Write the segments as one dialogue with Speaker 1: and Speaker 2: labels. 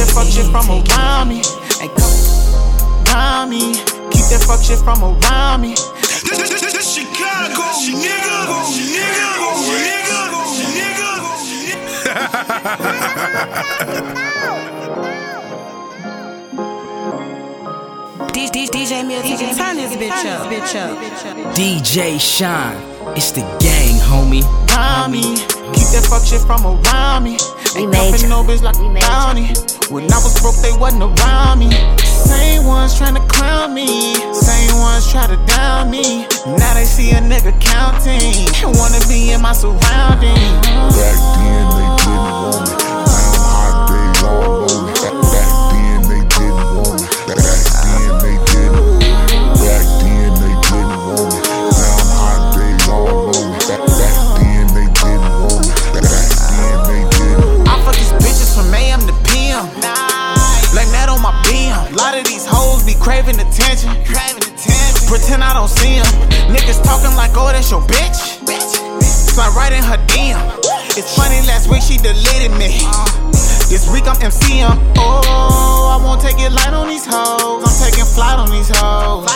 Speaker 1: that fuck shit from around me. Ain't come around me. Keep that fuck shit from around me.
Speaker 2: Chicago, nigga, nigga,
Speaker 3: nigga, DJ Milton, turn this bitch up, bitch up.
Speaker 4: DJ Shine, it's the gang, homie.
Speaker 1: Fuck shit from around me. Ain't nothing no bitch like we bounty. When I was broke, they wasn't around me. Same ones trying to clown me. Same ones try to down me. Now they see a nigga counting. Wanna be in my surroundings.
Speaker 5: Back then they didn't want me.
Speaker 1: Craving attention. Craving attention. Pretend I don't see them. Niggas talking like, oh, that's your bitch. Slide right in her DM. It's funny, last week she deleted me. This week I'm MCM. Oh, I won't take it light on these hoes. I'm taking flight on these hoes.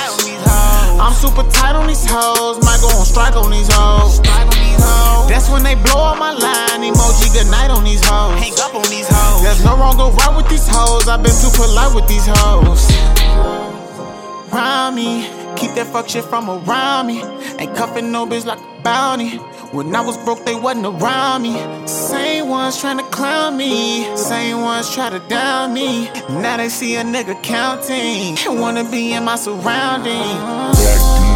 Speaker 1: I'm super tight on these hoes. Might go on strike on these hoes. That's when they blow up my line. Emoji good night on these hoes. Hang up on these hoes. There's no wrong go right with these hoes. I've been too polite with these hoes. Keep that fuck shit from around me. Ain't cuffing no bitch like a bounty. When I was broke, they wasn't around me. Same ones trying to clown me. Same ones try to down me. Now they see a nigga counting. Wanna be in my surroundings.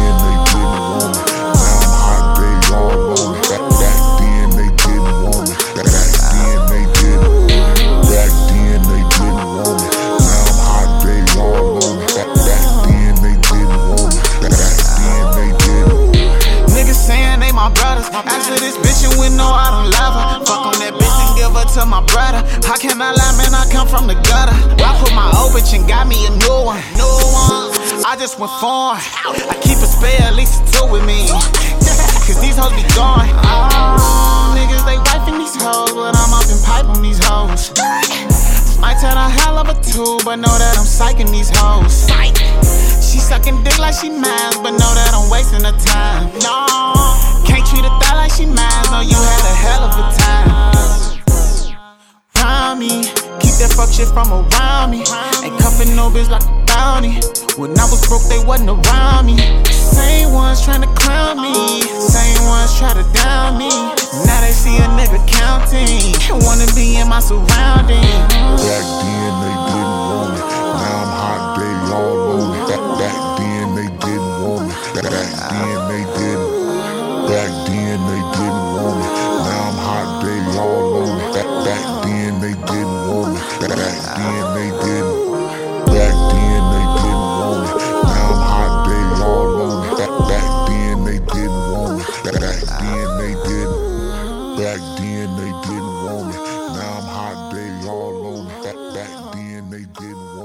Speaker 1: Brothers. After this bitch, you would know I don't love her. Fuck on that bitch and give her to my brother. How can I lie, man? I come from the gutter. I put my old bitch and got me a new one. New one. I just went foreign. I keep a spare, at least two with me. Cause these hoes be gone. Oh, niggas, they wifing these hoes, but I'm up pipe on these hoes. Might tell a hell of a two, but know that I'm psyching these hoes. She sucking dick like she mad, but know that I'm wasting her time. No, she mad, know you had a hell of a time. Round me, keep that fuck shit from around me. Ain't cuffing no bitch like a bounty. When I was broke, they wasn't around me. Same ones trying to clown me, same ones try to down me. Now they see a nigga counting, wanna be in my surroundings.
Speaker 5: Didn't